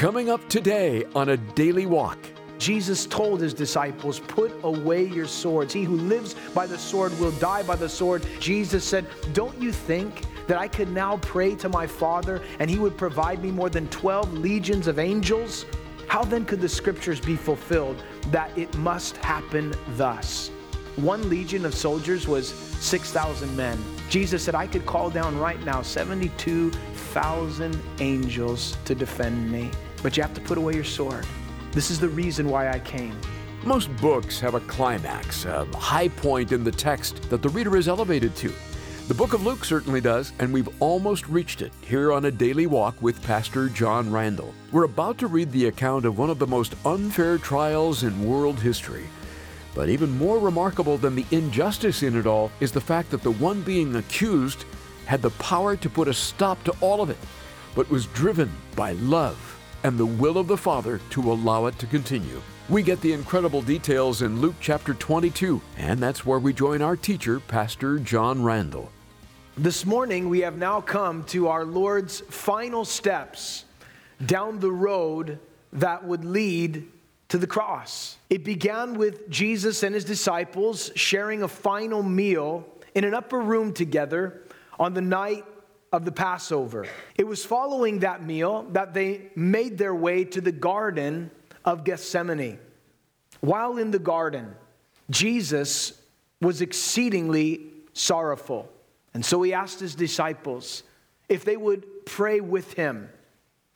Coming up today on a daily walk. Jesus told his disciples, Put away your swords. He who lives by the sword will die by the sword. Jesus said, Don't you think that I could now pray to my Father and he would provide me more than 12 legions of angels? How then could the scriptures be fulfilled that it must happen thus? One legion of soldiers was 6,000 men. Jesus said, I could call down right now 72,000 angels to defend me. But you have to put away your sword. This is the reason why I came. Most books have a climax, a high point in the text that the reader is elevated to. The book of Luke certainly does, and we've almost reached it here on a daily walk with Pastor John Randall. We're about to read the account of one of the most unfair trials in world history. But even more remarkable than the injustice in it all is the fact that the one being accused had the power to put a stop to all of it, but was driven by love and the will of the Father to allow it to continue. We get the incredible details in Luke chapter 22, and that's where we join our teacher, Pastor John Randall. This morning, we have now come to our Lord's final steps down the road that would lead to the cross. It began with Jesus and his disciples sharing a final meal in an upper room together on the night of the Passover. It was following that meal that they made their way to the Garden of Gethsemane. While in the garden, Jesus was exceedingly sorrowful. And so he asked his disciples if they would pray with him.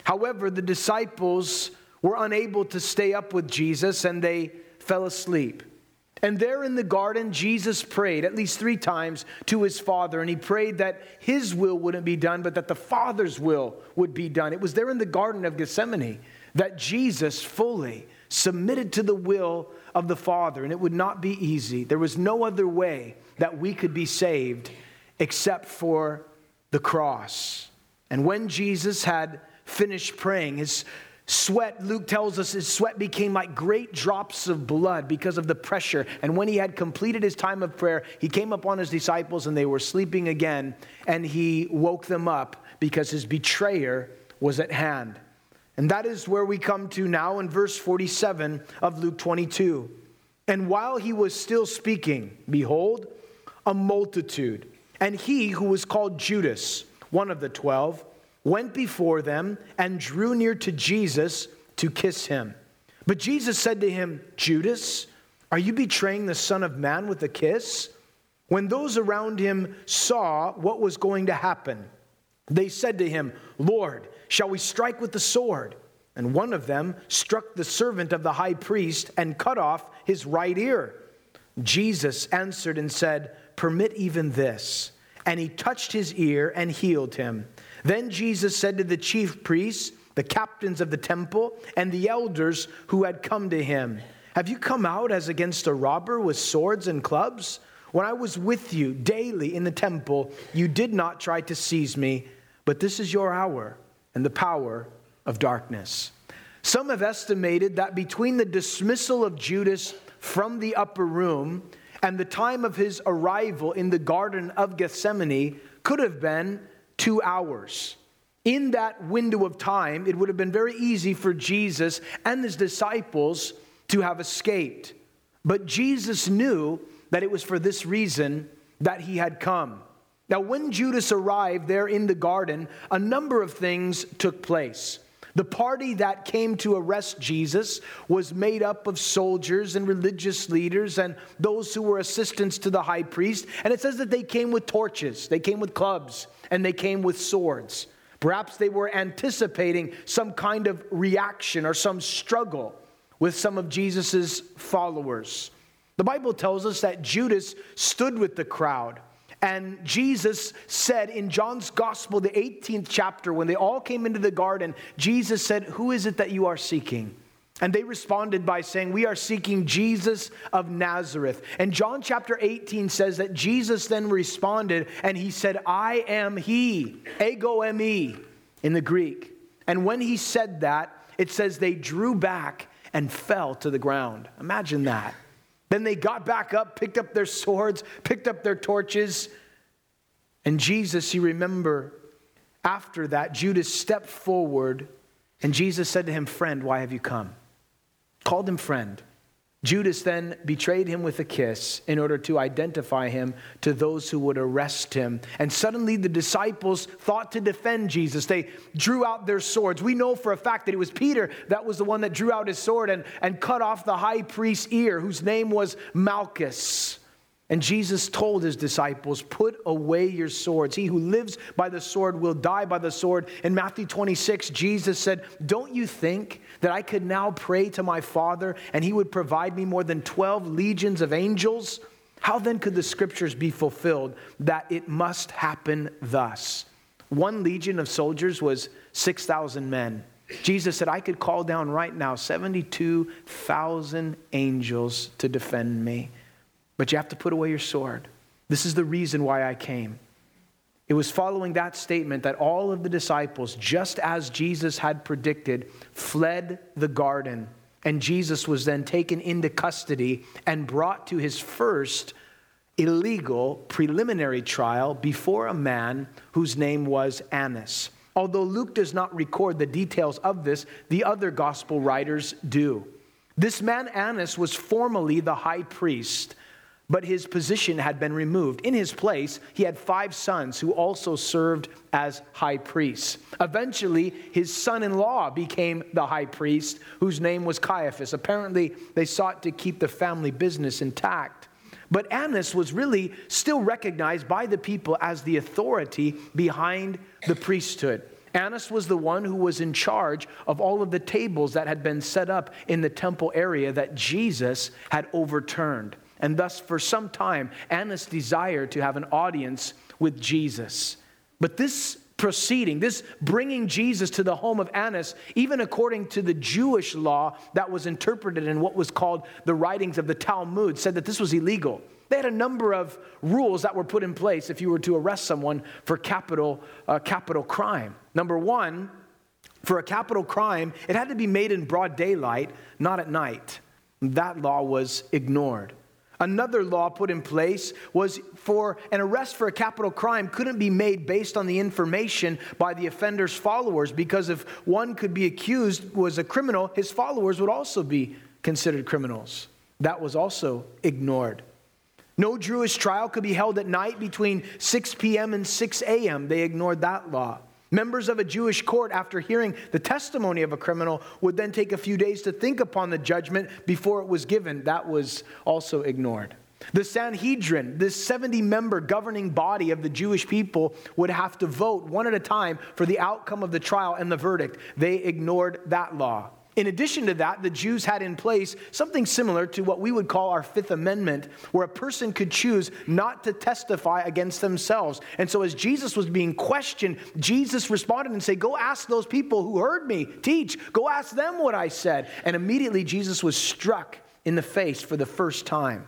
However, the disciples were unable to stay up with Jesus and they fell asleep. And there in the garden, Jesus prayed at least three times to his Father, and he prayed that his will wouldn't be done, but that the Father's will would be done. It was there in the Garden of Gethsemane that Jesus fully submitted to the will of the Father, and it would not be easy. There was no other way that we could be saved except for the cross. And when Jesus had finished praying, his Sweat, Luke tells us his sweat became like great drops of blood because of the pressure. And when he had completed his time of prayer, he came upon his disciples and they were sleeping again. And he woke them up because his betrayer was at hand. And that is where we come to now in verse 47 of Luke 22. And while he was still speaking, behold, a multitude, and he who was called Judas, one of the twelve, went before them and drew near to Jesus to kiss him. But Jesus said to him, Judas, are you betraying the Son of Man with a kiss? When those around him saw what was going to happen, they said to him, Lord, shall we strike with the sword? And one of them struck the servant of the high priest and cut off his right ear. Jesus answered and said, Permit even this. And he touched his ear and healed him. Then Jesus said to the chief priests, the captains of the temple, and the elders who had come to him, Have you come out as against a robber with swords and clubs? When I was with you daily in the temple, you did not try to seize me, but this is your hour and the power of darkness. Some have estimated that between the dismissal of Judas from the upper room and the time of his arrival in the Garden of Gethsemane could have been two hours. In that window of time, it would have been very easy for Jesus and his disciples to have escaped. But Jesus knew that it was for this reason that he had come. Now, when Judas arrived there in the garden, a number of things took place. The party that came to arrest Jesus was made up of soldiers and religious leaders and those who were assistants to the high priest. And it says that they came with torches, they came with clubs, and they came with swords. Perhaps they were anticipating some kind of reaction or some struggle with some of Jesus' followers. The Bible tells us that Judas stood with the crowd. And Jesus said in John's Gospel, the 18th chapter, when they all came into the garden, Jesus said, Who is it that you are seeking? And they responded by saying, We are seeking Jesus of Nazareth. And John chapter 18 says that Jesus then responded and he said, I am he, ego eimi in the Greek. And when he said that, it says they drew back and fell to the ground. Imagine that. Then they got back up, picked up their swords, picked up their torches. And Jesus, you remember, after that, Judas stepped forward And Jesus said to him, Friend, why have you come? Called him friend. Judas then betrayed him with a kiss in order to identify him to those who would arrest him. And suddenly the disciples thought to defend Jesus. They drew out their swords. We know for a fact that it was Peter that was the one that drew out his sword and, and cut off the high priest's ear, whose name was Malchus. And Jesus told his disciples, Put away your swords. He who lives by the sword will die by the sword. In Matthew 26, Jesus said, Don't you think that I could now pray to my Father and he would provide me more than 12 legions of angels? How then could the scriptures be fulfilled that it must happen thus? One legion of soldiers was 6,000 men. Jesus said, I could call down right now 72,000 angels to defend me. But you have to put away your sword. This is the reason why I came. It was following that statement that all of the disciples, just as Jesus had predicted, fled the garden. And Jesus was then taken into custody and brought to his first illegal preliminary trial before a man whose name was Annas. Although Luke does not record the details of this, the other gospel writers do. This man, Annas, was formerly the high priest but his position had been removed. In his place, he had five sons who also served as high priests. Eventually, his son in law became the high priest, whose name was Caiaphas. Apparently, they sought to keep the family business intact. But Annas was really still recognized by the people as the authority behind the priesthood. Annas was the one who was in charge of all of the tables that had been set up in the temple area that Jesus had overturned. And thus, for some time, Annas desired to have an audience with Jesus. But this proceeding, this bringing Jesus to the home of Annas, even according to the Jewish law that was interpreted in what was called the writings of the Talmud, said that this was illegal. They had a number of rules that were put in place if you were to arrest someone for capital, uh, capital crime. Number one, for a capital crime, it had to be made in broad daylight, not at night. That law was ignored. Another law put in place was for an arrest for a capital crime couldn't be made based on the information by the offender's followers because if one could be accused was a criminal, his followers would also be considered criminals. That was also ignored. No Jewish trial could be held at night between 6 p.m. and 6 a.m. They ignored that law. Members of a Jewish court, after hearing the testimony of a criminal, would then take a few days to think upon the judgment before it was given. That was also ignored. The Sanhedrin, this 70 member governing body of the Jewish people, would have to vote one at a time for the outcome of the trial and the verdict. They ignored that law. In addition to that, the Jews had in place something similar to what we would call our Fifth Amendment, where a person could choose not to testify against themselves. And so, as Jesus was being questioned, Jesus responded and said, Go ask those people who heard me teach, go ask them what I said. And immediately, Jesus was struck in the face for the first time.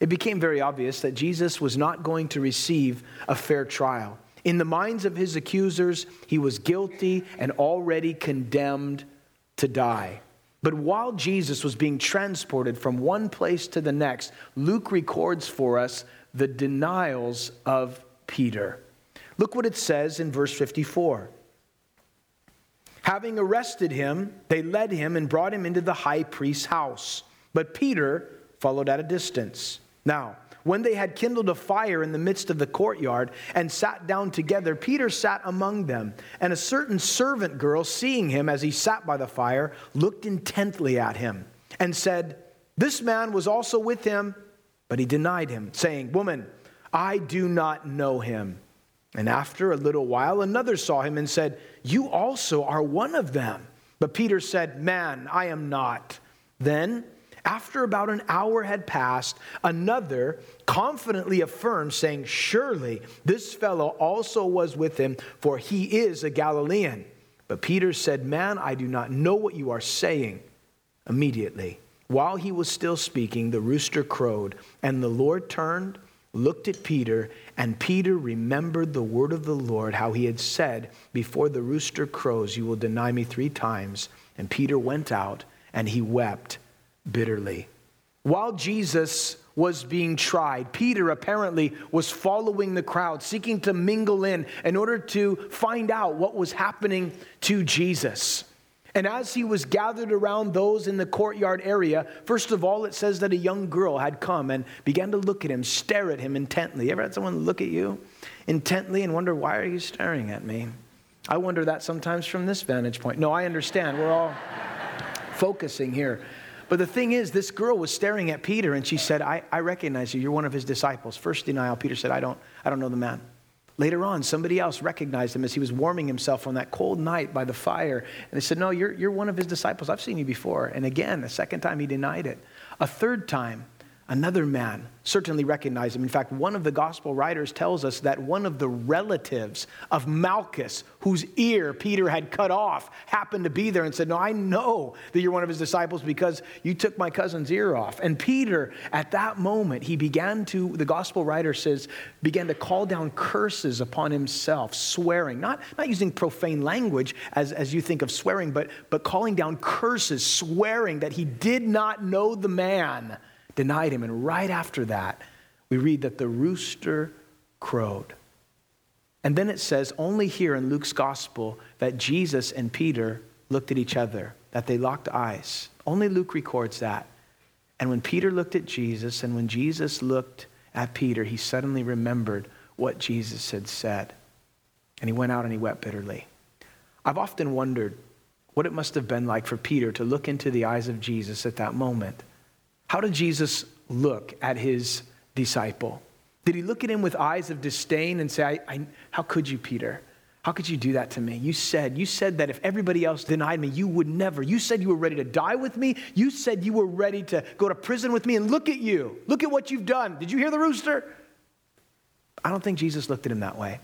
It became very obvious that Jesus was not going to receive a fair trial. In the minds of his accusers, he was guilty and already condemned to die. But while Jesus was being transported from one place to the next, Luke records for us the denials of Peter. Look what it says in verse 54. Having arrested him, they led him and brought him into the high priest's house. But Peter followed at a distance. Now, when they had kindled a fire in the midst of the courtyard and sat down together, Peter sat among them. And a certain servant girl, seeing him as he sat by the fire, looked intently at him and said, This man was also with him. But he denied him, saying, Woman, I do not know him. And after a little while, another saw him and said, You also are one of them. But Peter said, Man, I am not. Then, after about an hour had passed, another confidently affirmed, saying, Surely this fellow also was with him, for he is a Galilean. But Peter said, Man, I do not know what you are saying. Immediately, while he was still speaking, the rooster crowed, and the Lord turned, looked at Peter, and Peter remembered the word of the Lord, how he had said, Before the rooster crows, you will deny me three times. And Peter went out, and he wept bitterly. While Jesus was being tried, Peter apparently was following the crowd, seeking to mingle in in order to find out what was happening to Jesus. And as he was gathered around those in the courtyard area, first of all, it says that a young girl had come and began to look at him, stare at him intently. You ever had someone look at you intently and wonder, why are you staring at me? I wonder that sometimes from this vantage point. No, I understand. We're all focusing here. But the thing is, this girl was staring at Peter and she said, I, I recognize you. You're one of his disciples. First denial, Peter said, I don't, I don't know the man. Later on, somebody else recognized him as he was warming himself on that cold night by the fire. And they said, No, you're, you're one of his disciples. I've seen you before. And again, the second time he denied it. A third time, Another man certainly recognized him. In fact, one of the gospel writers tells us that one of the relatives of Malchus, whose ear Peter had cut off, happened to be there and said, No, I know that you're one of his disciples because you took my cousin's ear off. And Peter, at that moment, he began to, the gospel writer says, began to call down curses upon himself, swearing, not, not using profane language as, as you think of swearing, but, but calling down curses, swearing that he did not know the man denied him. And right after that, we read that the rooster crowed. And then it says, only here in Luke's gospel, that Jesus and Peter looked at each other, that they locked eyes. Only Luke records that. And when Peter looked at Jesus and when Jesus looked at Peter, he suddenly remembered what Jesus had said. And he went out and he wept bitterly. I've often wondered what it must have been like for Peter to look into the eyes of Jesus at that moment how did Jesus look at his disciple? Did he look at him with eyes of disdain and say, I, I, How could you, Peter? How could you do that to me? You said, you said that if everybody else denied me, you would never. You said you were ready to die with me. You said you were ready to go to prison with me. And look at you. Look at what you've done. Did you hear the rooster? I don't think Jesus looked at him that way.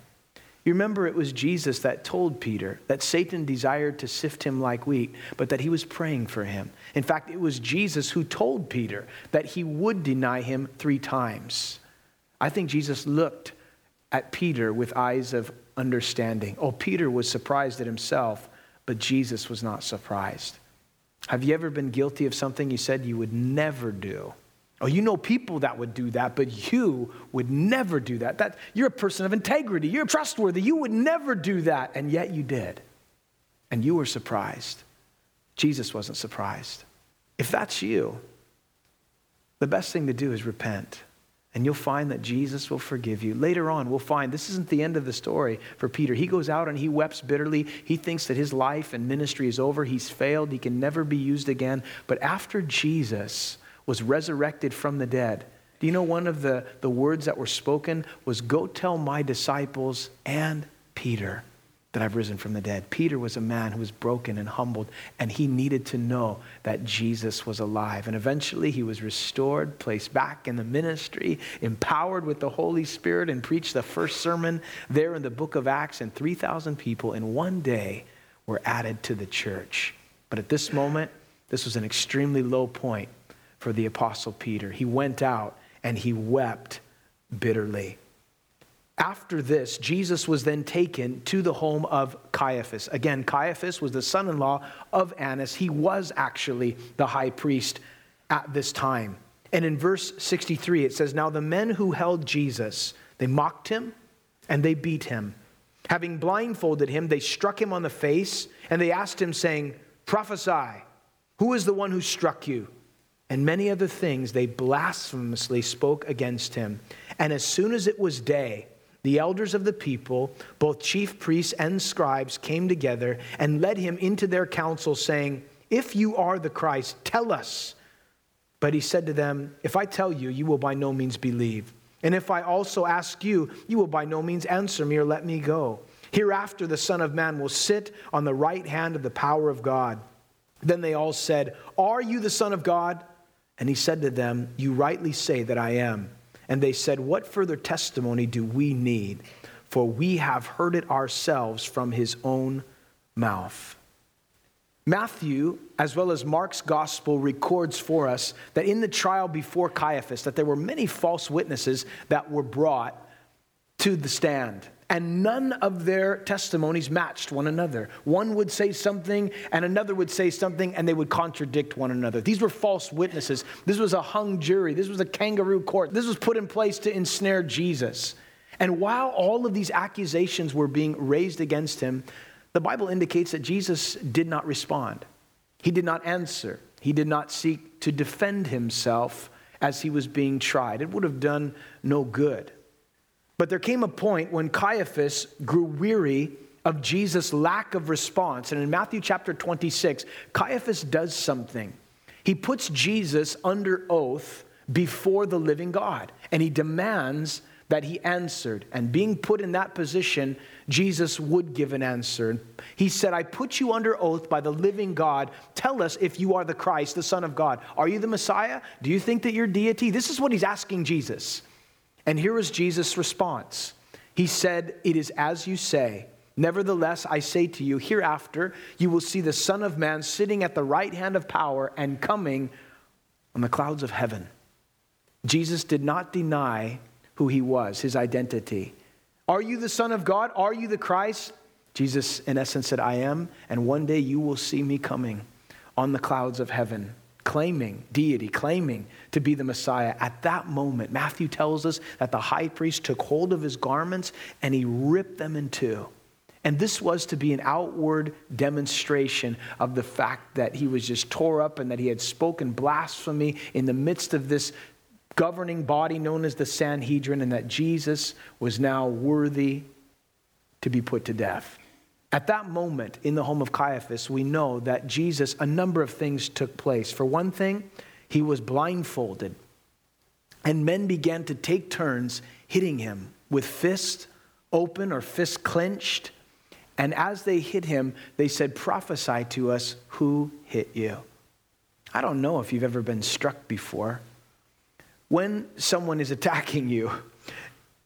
You remember it was Jesus that told Peter that Satan desired to sift him like wheat, but that he was praying for him. In fact, it was Jesus who told Peter that he would deny him three times. I think Jesus looked at Peter with eyes of understanding. Oh, Peter was surprised at himself, but Jesus was not surprised. Have you ever been guilty of something you said you would never do? Oh, you know people that would do that, but you would never do that. that. You're a person of integrity. You're trustworthy. You would never do that, and yet you did. And you were surprised. Jesus wasn't surprised. If that's you, the best thing to do is repent. And you'll find that Jesus will forgive you. Later on, we'll find this isn't the end of the story for Peter. He goes out and he weeps bitterly. He thinks that his life and ministry is over. He's failed. He can never be used again. But after Jesus, was resurrected from the dead. Do you know one of the, the words that were spoken was, Go tell my disciples and Peter that I've risen from the dead. Peter was a man who was broken and humbled, and he needed to know that Jesus was alive. And eventually he was restored, placed back in the ministry, empowered with the Holy Spirit, and preached the first sermon there in the book of Acts. And 3,000 people in one day were added to the church. But at this moment, this was an extremely low point for the Apostle Peter. He went out and he wept bitterly. After this, Jesus was then taken to the home of Caiaphas. Again, Caiaphas was the son in law of Annas. He was actually the high priest at this time. And in verse 63, it says, Now the men who held Jesus, they mocked him and they beat him. Having blindfolded him, they struck him on the face and they asked him, saying, Prophesy, who is the one who struck you? And many other things they blasphemously spoke against him. And as soon as it was day, the elders of the people, both chief priests and scribes, came together and led him into their council, saying, If you are the Christ, tell us. But he said to them, If I tell you, you will by no means believe. And if I also ask you, you will by no means answer me or let me go. Hereafter, the Son of Man will sit on the right hand of the power of God. Then they all said, Are you the Son of God? And he said to them, You rightly say that I am. And they said, What further testimony do we need? For we have heard it ourselves from his own mouth. Matthew, as well as Mark's gospel, records for us that in the trial before Caiaphas, that there were many false witnesses that were brought to the stand and none of their testimonies matched one another. One would say something, and another would say something, and they would contradict one another. These were false witnesses. This was a hung jury. This was a kangaroo court. This was put in place to ensnare Jesus. And while all of these accusations were being raised against him, the Bible indicates that Jesus did not respond. He did not answer. He did not seek to defend himself as he was being tried. It would have done no good. But there came a point when Caiaphas grew weary of Jesus' lack of response. And in Matthew chapter 26, Caiaphas does something. He puts Jesus under oath before the living God, and he demands that he answered. And being put in that position, Jesus would give an answer. He said, I put you under oath by the living God. Tell us if you are the Christ, the Son of God. Are you the Messiah? Do you think that you're deity? This is what he's asking Jesus. And here is Jesus' response. He said, It is as you say. Nevertheless, I say to you, hereafter you will see the Son of Man sitting at the right hand of power and coming on the clouds of heaven. Jesus did not deny who he was, his identity. Are you the Son of God? Are you the Christ? Jesus, in essence, said, I am, and one day you will see me coming on the clouds of heaven, claiming deity, claiming to be the Messiah. At that moment, Matthew tells us that the high priest took hold of his garments and he ripped them in two. And this was to be an outward demonstration of the fact that he was just tore up and that he had spoken blasphemy in the midst of this governing body known as the Sanhedrin, and that Jesus was now worthy to be put to death. At that moment in the home of Caiaphas, we know that Jesus, a number of things took place. For one thing, he was blindfolded, and men began to take turns hitting him with fists open or fists clenched. And as they hit him, they said, Prophesy to us who hit you. I don't know if you've ever been struck before. When someone is attacking you,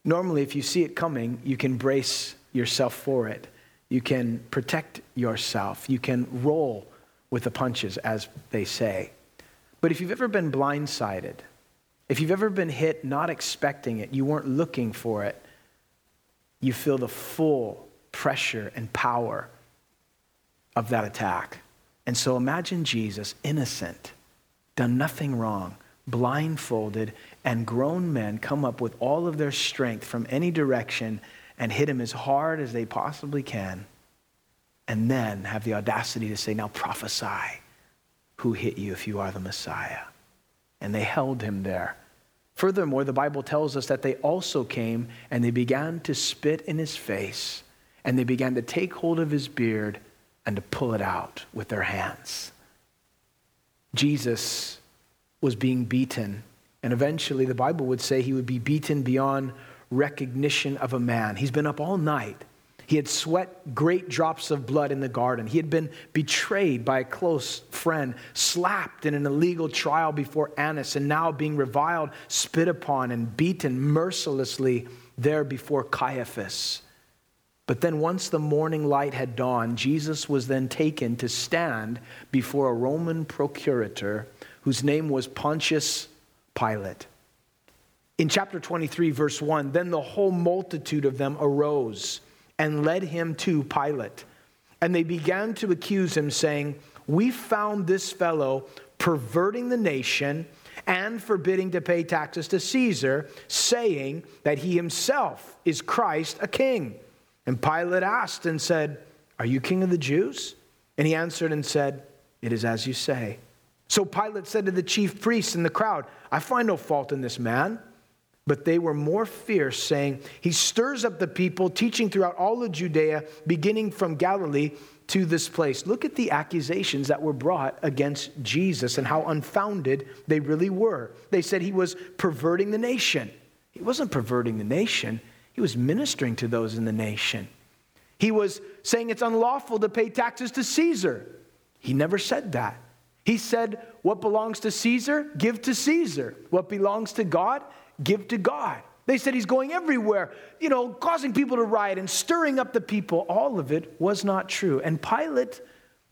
normally if you see it coming, you can brace yourself for it. You can protect yourself. You can roll with the punches, as they say. But if you've ever been blindsided, if you've ever been hit not expecting it, you weren't looking for it, you feel the full pressure and power of that attack. And so imagine Jesus, innocent, done nothing wrong, blindfolded, and grown men come up with all of their strength from any direction and hit him as hard as they possibly can, and then have the audacity to say, Now prophesy who hit you if you are the Messiah. And they held him there. Furthermore, the Bible tells us that they also came and they began to spit in his face, and they began to take hold of his beard and to pull it out with their hands. Jesus was being beaten. And eventually, the Bible would say he would be beaten beyond recognition of a man. He's been up all night. He had sweat great drops of blood in the garden. He had been betrayed by a close friend, slapped in an illegal trial before Annas, and now being reviled, spit upon, and beaten mercilessly there before Caiaphas. But then, once the morning light had dawned, Jesus was then taken to stand before a Roman procurator whose name was Pontius Pilate. In chapter 23, verse 1, then the whole multitude of them arose and led him to Pilate. And they began to accuse him, saying, We found this fellow perverting the nation and forbidding to pay taxes to Caesar, saying that he himself is Christ, a king. And Pilate asked and said, Are you king of the Jews? And he answered and said, It is as you say. So Pilate said to the chief priests and the crowd, I find no fault in this man. But they were more fierce, saying, He stirs up the people, teaching throughout all of Judea, beginning from Galilee to this place. Look at the accusations that were brought against Jesus and how unfounded they really were. They said he was perverting the nation. He wasn't perverting the nation, he was ministering to those in the nation. He was saying it's unlawful to pay taxes to Caesar. He never said that. He said, What belongs to Caesar, give to Caesar. What belongs to God, give to God. They said he's going everywhere, you know, causing people to riot and stirring up the people. All of it was not true. And Pilate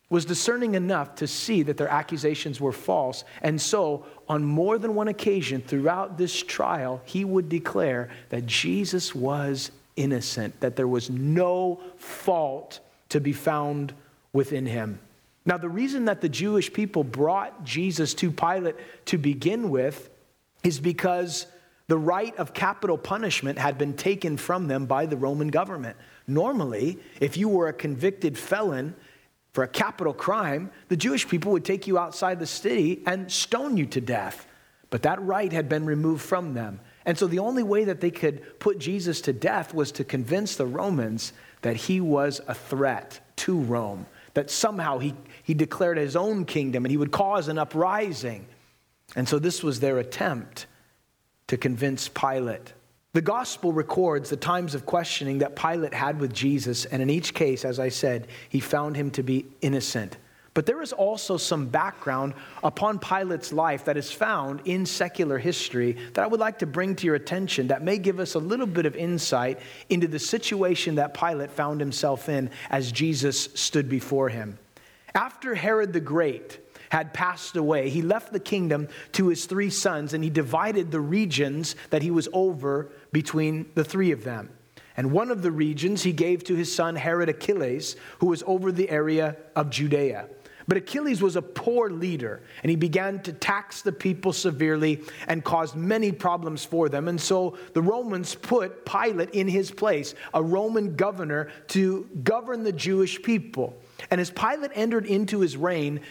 was discerning enough to see that their accusations were false. And so, on more than one occasion throughout this trial, he would declare that Jesus was innocent, that there was no fault to be found within him. Now, the reason that the Jewish people brought Jesus to Pilate to begin with is because The right of capital punishment had been taken from them by the Roman government. Normally, if you were a convicted felon for a capital crime, the Jewish people would take you outside the city and stone you to death. But that right had been removed from them. And so the only way that they could put Jesus to death was to convince the Romans that he was a threat to Rome, that somehow he, he declared his own kingdom and he would cause an uprising. And so this was their attempt to convince Pilate. The gospel records the times of questioning that Pilate had with Jesus, and in each case, as I said, he found him to be innocent. But there is also some background upon Pilate's life that is found in secular history that I would like to bring to your attention that may give us a little bit of insight into the situation that Pilate found himself in as Jesus stood before him. After Herod the Great had passed away, he left the kingdom to his three sons and he divided the regions that he was over between the three of them. And one of the regions he gave to his son Herod Archelaus, who was over the area of Judea. But Archelaus was a poor leader, and he began to tax the people severely and caused many problems for them. And so the Romans put Pilate in his place, a Roman governor, to govern the Jewish people. And as Pilate entered into his reign,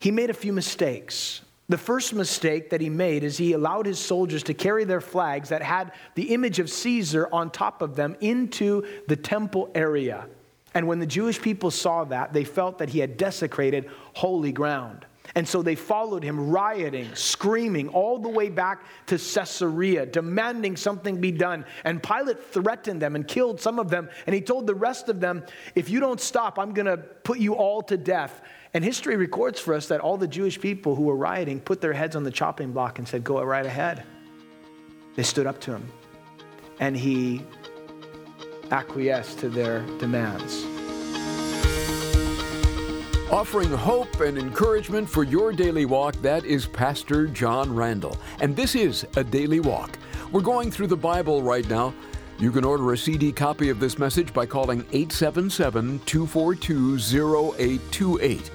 he made a few mistakes. The first mistake that he made is he allowed his soldiers to carry their flags that had the image of Caesar on top of them into the temple area. And when the Jewish people saw that, they felt that he had desecrated holy ground. And so they followed him, rioting, screaming, all the way back to Caesarea, demanding something be done. And Pilate threatened them and killed some of them. And he told the rest of them, If you don't stop, I'm going to put you all to death. And history records for us that all the Jewish people who were rioting put their heads on the chopping block and said, Go right ahead. They stood up to him. And he acquiesced to their demands. Offering hope and encouragement for your daily walk, that is Pastor John Randall. And this is a daily walk. We're going through the Bible right now. You can order a CD copy of this message by calling 877 242 0828.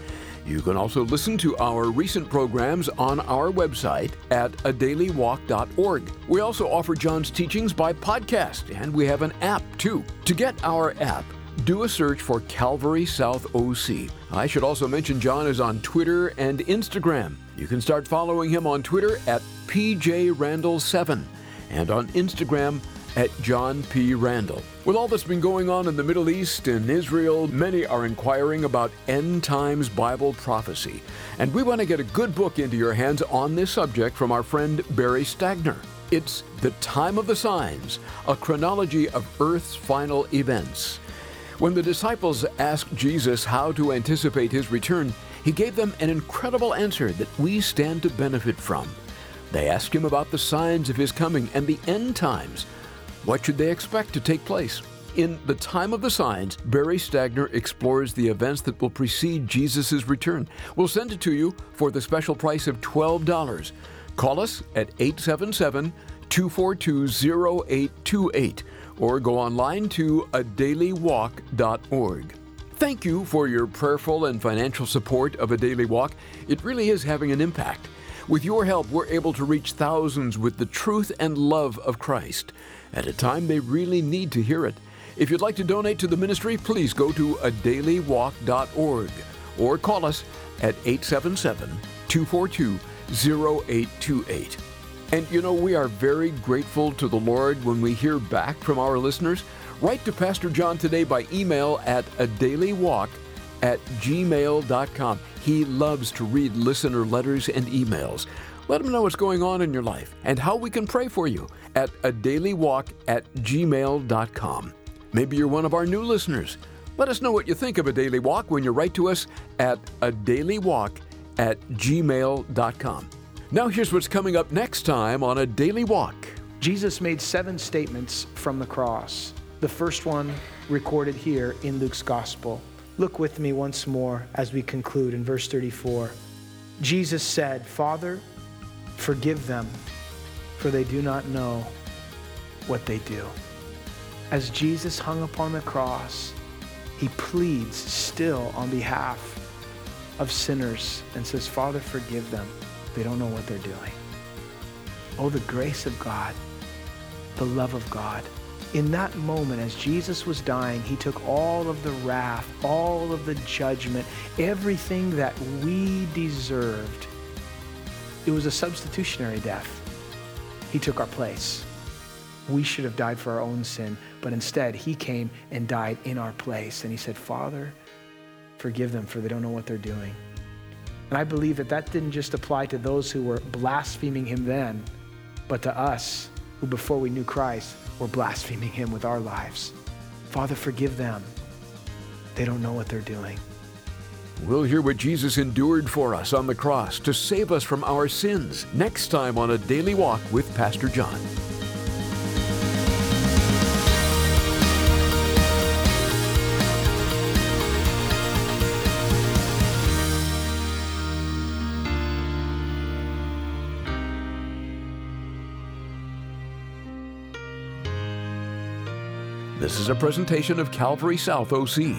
You can also listen to our recent programs on our website at adailywalk.org. We also offer John's teachings by podcast, and we have an app too. To get our app, do a search for Calvary South OC. I should also mention John is on Twitter and Instagram. You can start following him on Twitter at PJRandall7 and on Instagram at John P. Randall. With all that's been going on in the Middle East and Israel, many are inquiring about end times Bible prophecy. And we want to get a good book into your hands on this subject from our friend Barry Stagner. It's The Time of the Signs, a chronology of Earth's final events. When the disciples asked Jesus how to anticipate his return, he gave them an incredible answer that we stand to benefit from. They asked him about the signs of his coming and the end times what should they expect to take place? In The Time of the Signs, Barry Stagner explores the events that will precede Jesus' return. We'll send it to you for the special price of $12. Call us at 877 242 0828 or go online to adailywalk.org. Thank you for your prayerful and financial support of A Daily Walk. It really is having an impact. With your help, we're able to reach thousands with the truth and love of Christ at a time they really need to hear it. If you'd like to donate to the ministry, please go to adailywalk.org or call us at 877 242 0828. And you know, we are very grateful to the Lord when we hear back from our listeners. Write to Pastor John today by email at a daily walk at gmail.com. He loves to read listener letters and emails. Let him know what's going on in your life and how we can pray for you at a daily walk at gmail.com. Maybe you're one of our new listeners. Let us know what you think of a daily walk when you write to us at a daily walk at gmail.com. Now, here's what's coming up next time on a daily walk. Jesus made seven statements from the cross. The first one recorded here in Luke's gospel. Look with me once more as we conclude in verse 34. Jesus said, Father, Forgive them, for they do not know what they do. As Jesus hung upon the cross, he pleads still on behalf of sinners and says, Father, forgive them. They don't know what they're doing. Oh, the grace of God the love of God. In that moment, as Jesus was dying, he took all of the wrath, all of the judgment, everything that we deserved. It was a substitutionary death. He took our place. We should have died for our own sin, but instead, he came and died in our place. And he said, Father, forgive them, for they don't know what they're doing. And I believe that that didn't just apply to those who were blaspheming him then, but to us who, before we knew Christ, were blaspheming him with our lives. Father, forgive them. They don't know what they're doing. We'll hear what Jesus endured for us on the cross to save us from our sins next time on A Daily Walk with Pastor John. This is a presentation of Calvary South OC,